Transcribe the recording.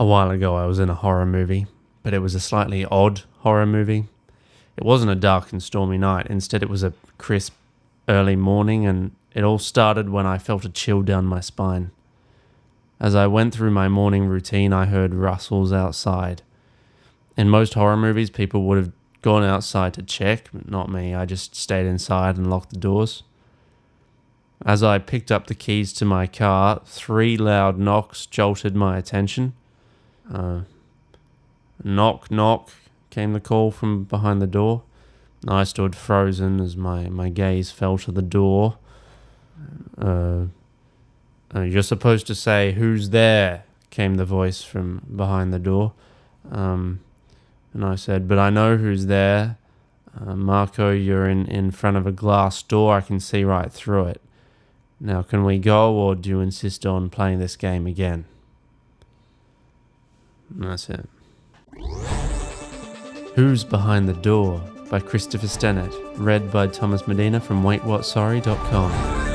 A while ago, I was in a horror movie, but it was a slightly odd horror movie. It wasn't a dark and stormy night, instead, it was a crisp, early morning, and it all started when I felt a chill down my spine. As I went through my morning routine, I heard rustles outside. In most horror movies, people would have gone outside to check, but not me. I just stayed inside and locked the doors. As I picked up the keys to my car, three loud knocks jolted my attention. Uh, knock, knock, came the call from behind the door. I stood frozen as my, my gaze fell to the door. Uh, uh, you're supposed to say, Who's there? came the voice from behind the door. Um, and I said, But I know who's there. Uh, Marco, you're in, in front of a glass door. I can see right through it. Now, can we go, or do you insist on playing this game again? That's it. Who's Behind the Door by Christopher Stennett, read by Thomas Medina from waitwhatsorry.com.